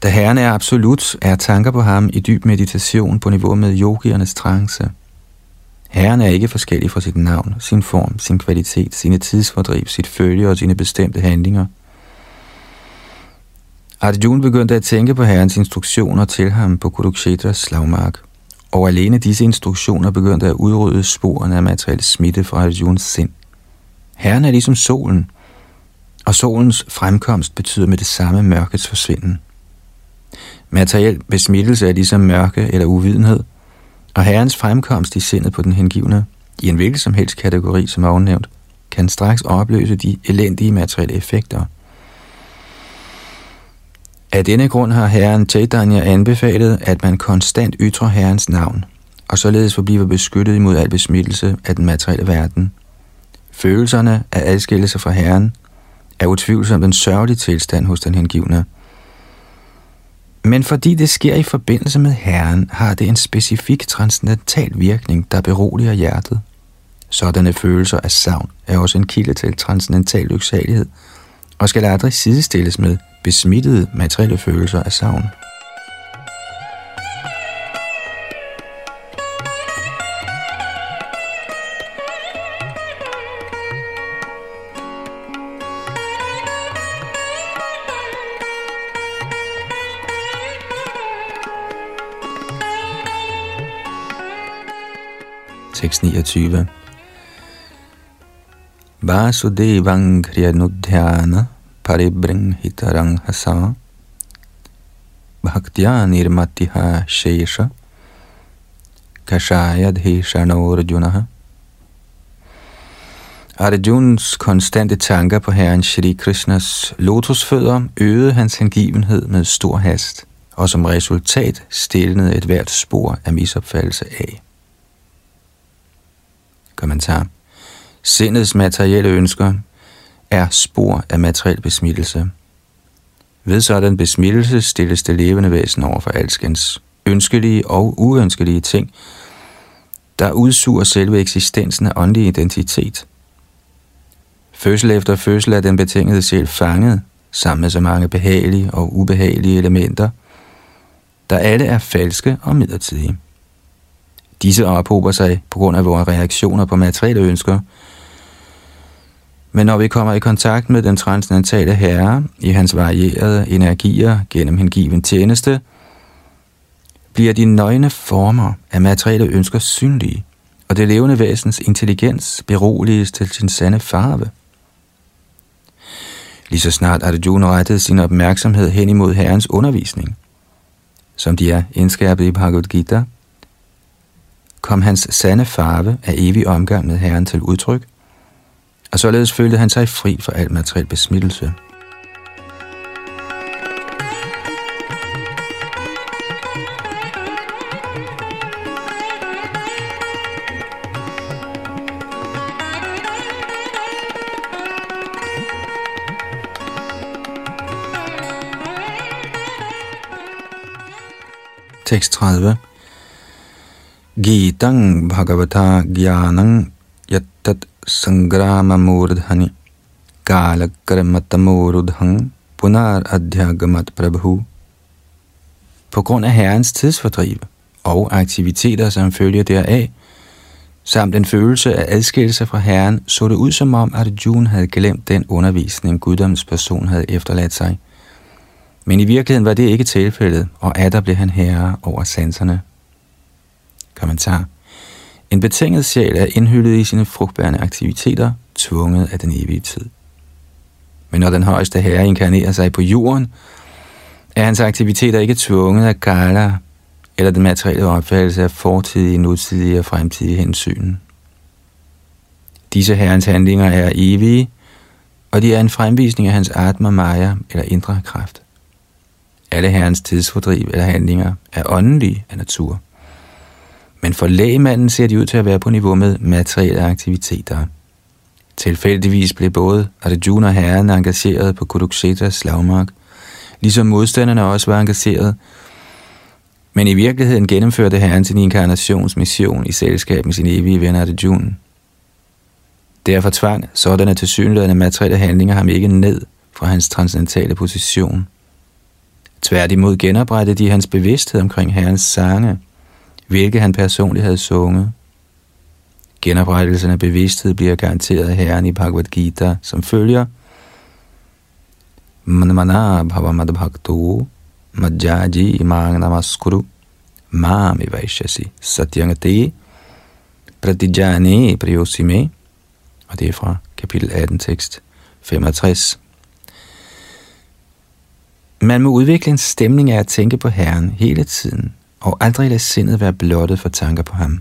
Da Herren er absolut, er tanker på ham i dyb meditation på niveau med yogiernes trance. Herren er ikke forskellig fra sit navn, sin form, sin kvalitet, sine tidsfordriv, sit følge og sine bestemte handlinger. Arjuna begyndte at tænke på Herrens instruktioner til ham på Kurukshetras slagmark, og alene disse instruktioner begyndte at udrydde sporene af materiel smitte fra Arjuns sind. Herren er ligesom solen, og solens fremkomst betyder med det samme mørkets forsvinden. Materiel besmittelse er ligesom mørke eller uvidenhed, og herrens fremkomst i sindet på den hengivne, i en hvilken som helst kategori, som er ovennævnt, kan straks opløse de elendige materielle effekter. Af denne grund har herren Chaitanya anbefalet, at man konstant ytrer herrens navn, og således forbliver beskyttet imod al besmittelse af den materielle verden. Følelserne af adskillelse fra herren er utvivlsomt en sørgelig tilstand hos den hengivne. Men fordi det sker i forbindelse med Herren, har det en specifik transcendental virkning, der beroliger hjertet. Sådanne følelser af savn er også en kilde til transcendental lyksalighed, og skal aldrig sidestilles med besmittede materielle følelser af savn. Tekst 29. Vasudevang kriyanudhyana paribrinhitarang hasa bhaktya nirmatiha shesha kashayadhishanorjunaha Arjuns konstante tanker på Herren Shri Krishnas lotusfødder øgede hans hengivenhed med stor hast, og som resultat stillede et hvert spor af misopfattelse af. Kommentar. Sindets materielle ønsker er spor af materiel besmittelse. Ved sådan besmittelse stilles det levende væsen over for alskens ønskelige og uønskelige ting, der udsuger selve eksistensen af åndelig identitet. Fødsel efter fødsel er den betingede sjæl fanget, sammen med så mange behagelige og ubehagelige elementer, der alle er falske og midlertidige. Disse ophober sig på grund af vores reaktioner på materielle ønsker. Men når vi kommer i kontakt med den transcendentale herre i hans varierede energier gennem hengiven tjeneste, bliver de nøgne former af materielle ønsker synlige, og det levende væsens intelligens beroliges til sin sande farve. Lige så snart Arjuna rettede sin opmærksomhed hen imod Herrens undervisning, som de er indskærpet i Bhagavad Gita, kom hans sande farve af evig omgang med Herren til udtryk, og således følte han sig fri for al materiel besmittelse. Tekst 30. Gitang Bhagavata Gyanang Yattat Sangrama Murdhani Kala Punar Adhyagamat Prabhu På grund af Herrens tidsfordriv og aktiviteter, som følger deraf, samt en følelse af adskillelse fra Herren, så det ud som om, at Arjuna havde glemt den undervisning, guddoms person havde efterladt sig – men i virkeligheden var det ikke tilfældet, og atter blev han herre over sanserne. Kommentar. En betinget sjæl er indhyllet i sine frugtbærende aktiviteter, tvunget af den evige tid. Men når den højeste herre inkarnerer sig på jorden, er hans aktiviteter ikke tvunget af gala eller den materielle opfattelse af fortidige, nutidige og fremtidige hensyn. Disse herrens handlinger er evige, og de er en fremvisning af hans atma maya eller indre kraft. Alle herrens tidsfordriv eller handlinger er åndelige af natur. Men for lægemanden ser de ud til at være på niveau med materielle aktiviteter. Tilfældigvis blev både Arjuna og herren engageret på Kuduksetas slagmark, ligesom modstanderne også var engageret. Men i virkeligheden gennemførte herren sin inkarnationsmission i selskab med sin evige ven Arjuna. Derfor tvang sådanne tilsyneladende materielle handlinger ham ikke ned fra hans transcendentale position – Tværtimod genoprettede de hans bevidsthed omkring Herrens sange, hvilke han personligt havde sunget. Genoprettelsen af bevidsthed bliver garanteret af Herren i Bhagavad Gita, som følger Manmana bhakto Majaji imang namaskuru mami vaishasi satyangate pratijane priyosime og det er fra kapitel 18, tekst 65. Man må udvikle en stemning af at tænke på Herren hele tiden, og aldrig lade sindet være blottet for tanker på ham.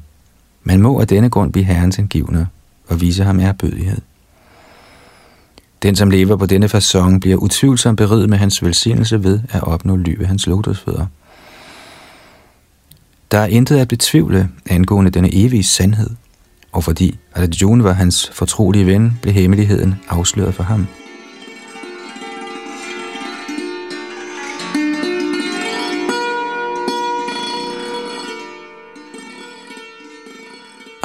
Man må af denne grund blive Herrens indgivende og vise ham erbødighed. Den, som lever på denne façon, bliver utvivlsomt beriget med hans velsignelse ved at opnå ly ved hans lotusfødder. Der er intet at betvivle angående denne evige sandhed, og fordi Arjuna var hans fortrolige ven, blev hemmeligheden afsløret for ham.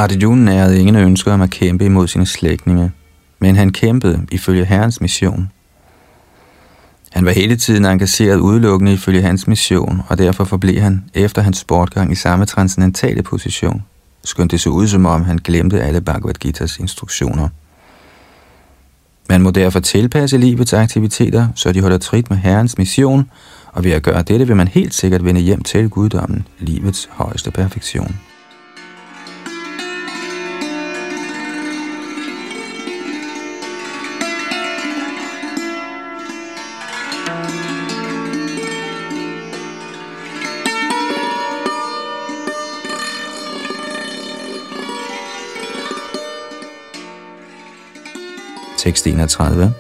Arjuna nærede ingen ønsker om at kæmpe imod sine slægtninge, men han kæmpede ifølge Herrens mission. Han var hele tiden engageret udelukkende ifølge hans mission, og derfor forblev han efter hans sportgang i samme transcendentale position, skønt det så ud som om han glemte alle Bhagavad Gita's instruktioner. Man må derfor tilpasse livets aktiviteter, så de holder trit med Herrens mission, og ved at gøre dette vil man helt sikkert vende hjem til guddommen, livets højeste perfektion. Tekst 31.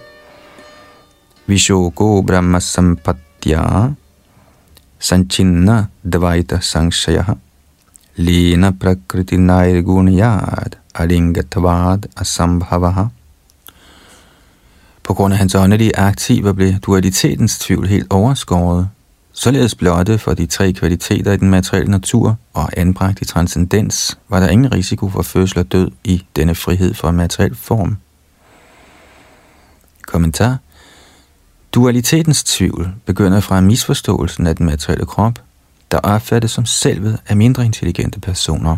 Vishogo Brahma Sampatya Sanchinna Dvaita Sangshaya Lena Prakriti Nairgunyad Alingatavad Asambhavaha På grund af hans åndelige aktiver blev dualitetens tvivl helt overskåret, således blotte for de tre kvaliteter i den materielle natur og anbragt i transcendens, var der ingen risiko for fødsel og død i denne frihed for materiel form. Kommentar. Dualitetens tvivl begynder fra misforståelsen af den materielle krop, der opfattes som selvet af mindre intelligente personer.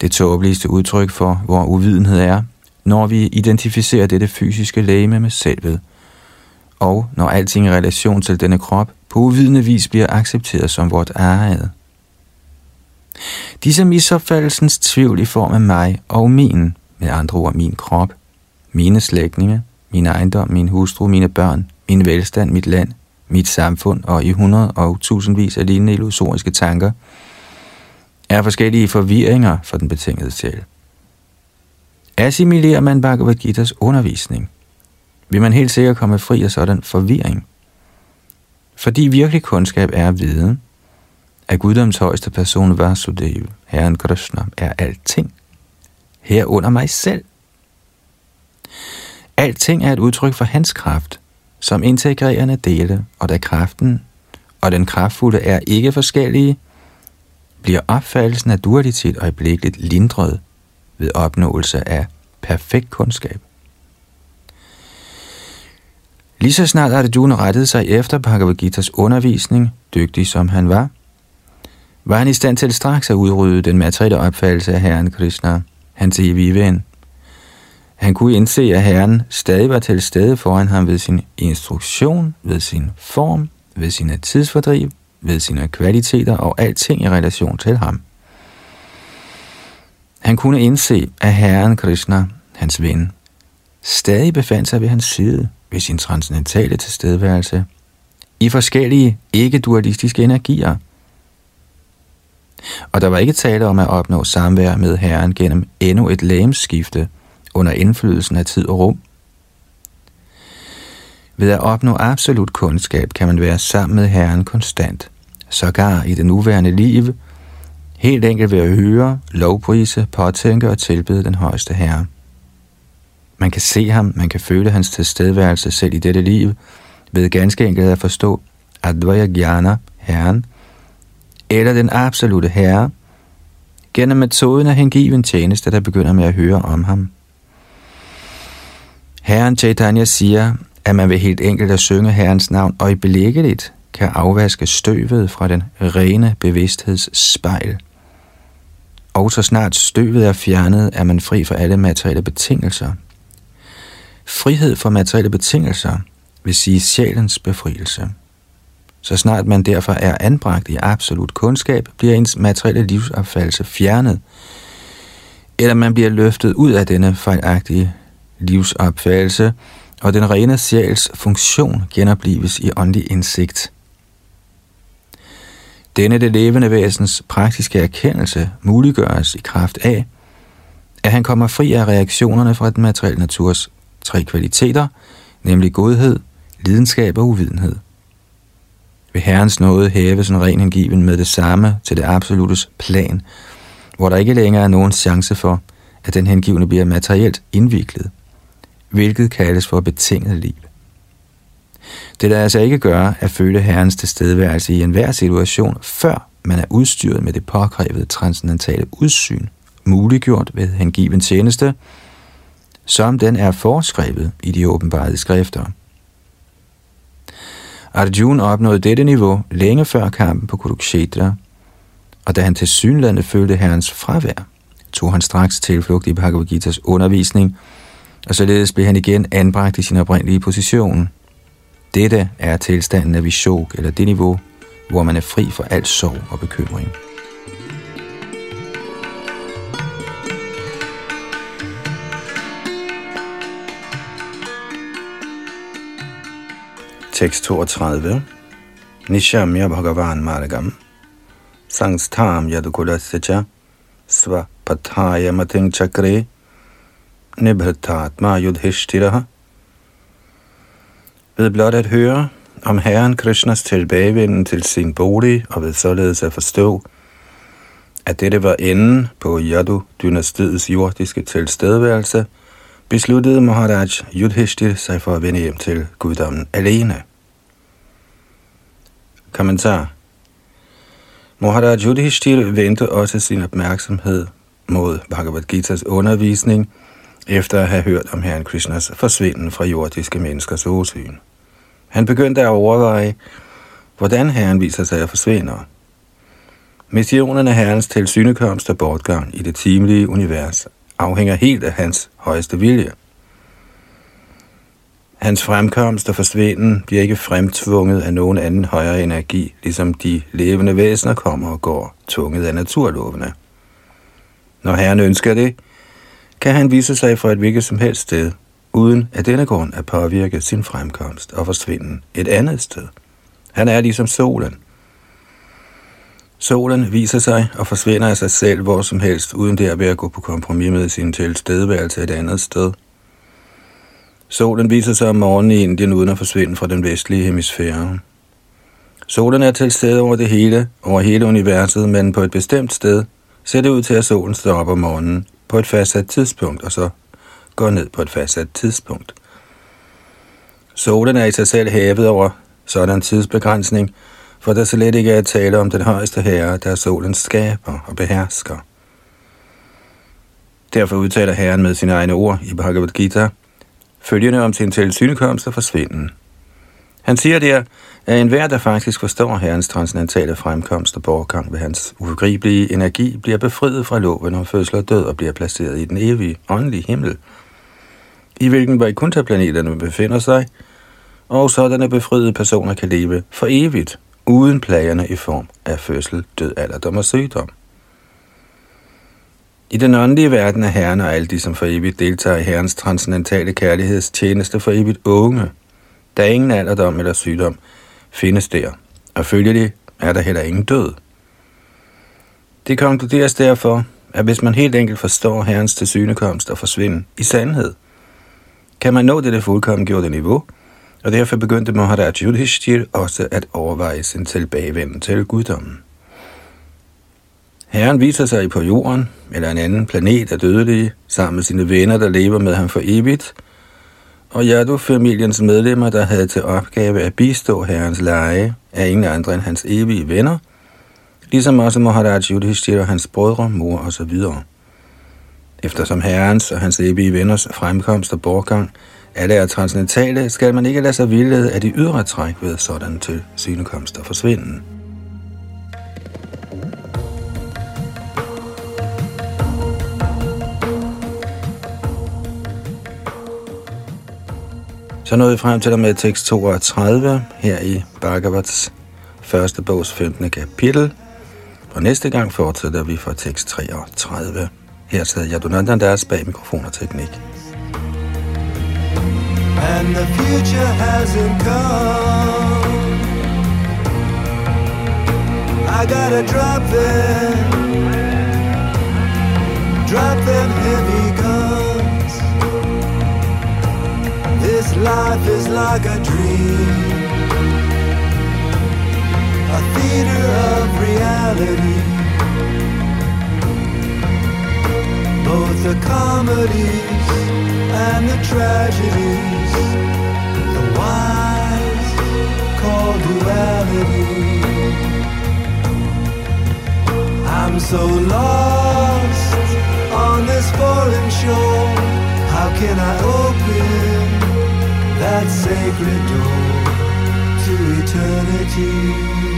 Det tåbeligste udtryk for, hvor uvidenhed er, når vi identificerer dette fysiske lægeme med selvet, og når alting i relation til denne krop på uvidende vis bliver accepteret som vort eget. Disse misopfattelsens tvivl i form af mig og min, med andre ord min krop, mine slægtninge, min ejendom, min hustru, mine børn, min velstand, mit land, mit samfund og i hundrede og tusindvis af lignende illusoriske tanker, er forskellige forvirringer for den betingede sjæl. Assimilerer man Bhagavad Gita's undervisning, vil man helt sikkert komme fri af sådan forvirring. Fordi virkelig kundskab er viden, at guddoms højeste person Vasudev, Herren Krishna, er alting. Herunder mig selv. Alting er et udtryk for hans kraft, som integrerende dele, og da kraften og den kraftfulde er ikke forskellige, bliver opfattelsen af dualitet øjeblikkeligt lindret ved opnåelse af perfekt kundskab. Lige så snart Arjuna rettede sig efter Bhagavad Gita's undervisning, dygtig som han var, var han i stand til straks at udrydde den materielle opfattelse af Herren Krishna, hans evige ven. Han kunne indse, at Herren stadig var til stede foran ham ved sin instruktion, ved sin form, ved sine tidsfordriv, ved sine kvaliteter og alting i relation til ham. Han kunne indse, at Herren Krishna, hans ven, stadig befandt sig ved hans side ved sin transcendentale tilstedeværelse i forskellige ikke-dualistiske energier. Og der var ikke tale om at opnå samvær med Herren gennem endnu et lægemskifte under indflydelsen af tid og rum. Ved at opnå absolut kundskab kan man være sammen med Herren konstant, sågar i det nuværende liv, helt enkelt ved at høre, lovprise, påtænke og tilbede den højeste Herre. Man kan se ham, man kan føle hans tilstedeværelse selv i dette liv, ved ganske enkelt at forstå Advaya Gyana, Herren, eller den absolute Herre, gennem metoden af hengiven tjeneste, der begynder med at høre om ham. Herren Chaitanya siger, at man ved helt enkelt at synge Herrens navn og i belæggeligt kan afvaske støvet fra den rene bevidstheds spejl. Og så snart støvet er fjernet, er man fri for alle materielle betingelser – Frihed for materielle betingelser vil sige sjælens befrielse. Så snart man derfor er anbragt i absolut kundskab, bliver ens materielle livsopfattelse fjernet, eller man bliver løftet ud af denne fejlagtige livsopfattelse, og den rene sjæls funktion genoplives i åndelig indsigt. Denne det levende væsens praktiske erkendelse muliggøres i kraft af, at han kommer fri af reaktionerne fra den materielle naturs tre kvaliteter, nemlig godhed, lidenskab og uvidenhed. Ved Herrens nåde hæves en ren hengiven med det samme til det absolutes plan, hvor der ikke længere er nogen chance for, at den hengivne bliver materielt indviklet, hvilket kaldes for betinget liv. Det lader altså ikke gøre at føle Herrens tilstedeværelse i enhver situation, før man er udstyret med det påkrævede transcendentale udsyn, muliggjort ved hengiven tjeneste, som den er foreskrevet i de åbenbarede skrifter. Arjuna opnåede dette niveau længe før kampen på Kurukshetra, og da han til synlande følte herrens fravær, tog han straks tilflugt i Bhagavad Gita's undervisning, og således blev han igen anbragt i sin oprindelige position. Dette er tilstanden af vishok, eller det niveau, hvor man er fri for al sorg og bekymring. Tekst 32. Nishamya Bhagavan Margam Sangstham Yadukulasya Sva Pathaya Mating Chakre Nibhatatma Yudhishtiraha Ved blot at høre om Herren Krishnas tilbagevenden til sin bolig, og ved således at forstå, at dette var enden på Yadu-dynastiets jordiske tilstedeværelse, besluttede Maharaj Yudhishthir sig for at vende hjem til guddommen alene. Kommentar Maharaj Yudhishthir vendte også sin opmærksomhed mod Bhagavad Gita's undervisning, efter at have hørt om Herren Krishnas forsvinden fra jordiske menneskers åsyn. Han begyndte at overveje, hvordan Herren viser sig at forsvinde. Missionen af Herrens tilsynekomst og bortgang i det timelige univers afhænger helt af hans højeste vilje. Hans fremkomst og forsvinden bliver ikke fremtvunget af nogen anden højere energi, ligesom de levende væsener kommer og går, tvunget af naturlovene. Når Herren ønsker det, kan han vise sig fra et hvilket som helst sted, uden at denne grund at påvirke sin fremkomst og forsvinden et andet sted. Han er ligesom solen. Solen viser sig og forsvinder af sig selv hvor som helst, uden det at gå på kompromis med sin tilstedeværelse et andet sted. Solen viser sig om morgenen i Indien uden at forsvinde fra den vestlige hemisfære. Solen er til stede over det hele, over hele universet, men på et bestemt sted ser det ud til, at solen står op om morgenen på et fastsat tidspunkt, og så går ned på et fastsat tidspunkt. Solen er i sig selv hævet over sådan tidsbegrænsning, for der slet ikke er at tale om den højeste herre, der er solens skaber og behersker. Derfor udtaler Herren med sine egne ord i Bhagavad Gita, følgende om sin tilsynekomst og forsvinden. Han siger der, af enhver, der faktisk forstår Herrens transcendentale fremkomst og borgang ved hans ugribelige energi, bliver befriet fra loven om fødsel og død og bliver placeret i den evige, åndelige himmel, i hvilken Vaikuntha-planeterne befinder sig, og sådanne befriede personer kan leve for evigt, uden plagerne i form af fødsel, død, alderdom og sygdom. I den åndelige verden er Herren og alle de, som for evigt deltager i Herrens transcendentale kærlighedstjeneste for evigt unge. Der er ingen alderdom eller sygdom findes der, og følgelig er der heller ingen død. Det konkluderes derfor, at hvis man helt enkelt forstår Herrens tilsynekomst og forsvinden i sandhed, kan man nå det fuldkommengjorte niveau, og derfor begyndte Maharaj Yudhishthir også at overveje sin tilbagevenden til guddommen. Herren viser sig på jorden, eller en anden planet af dødelige, sammen med sine venner, der lever med ham for evigt, og Jadu-familiens medlemmer, der havde til opgave at bistå herrens leje, er ingen andre end hans evige venner, ligesom også Maharaj Yudhishthira, og hans brødre, mor osv. Eftersom herrens og hans evige venners fremkomst og borgang alle er transcendentale, skal man ikke lade sig vildlede af de ydre træk ved sådan til synekomst og forsvinden. Så nåede vi frem til der med tekst 32 her i Bhagavats første bogs 15. kapitel. Og næste gang fortsætter vi fra tekst 33. Her sidder Yadunandan deres bag mikrofon og teknik. And the future hasn't come I gotta drop them Drop them heavy life is like a dream A theater of reality both the comedies and the tragedies, the wise call duality. I'm so lost on this foreign shore. How can I open that sacred door to eternity.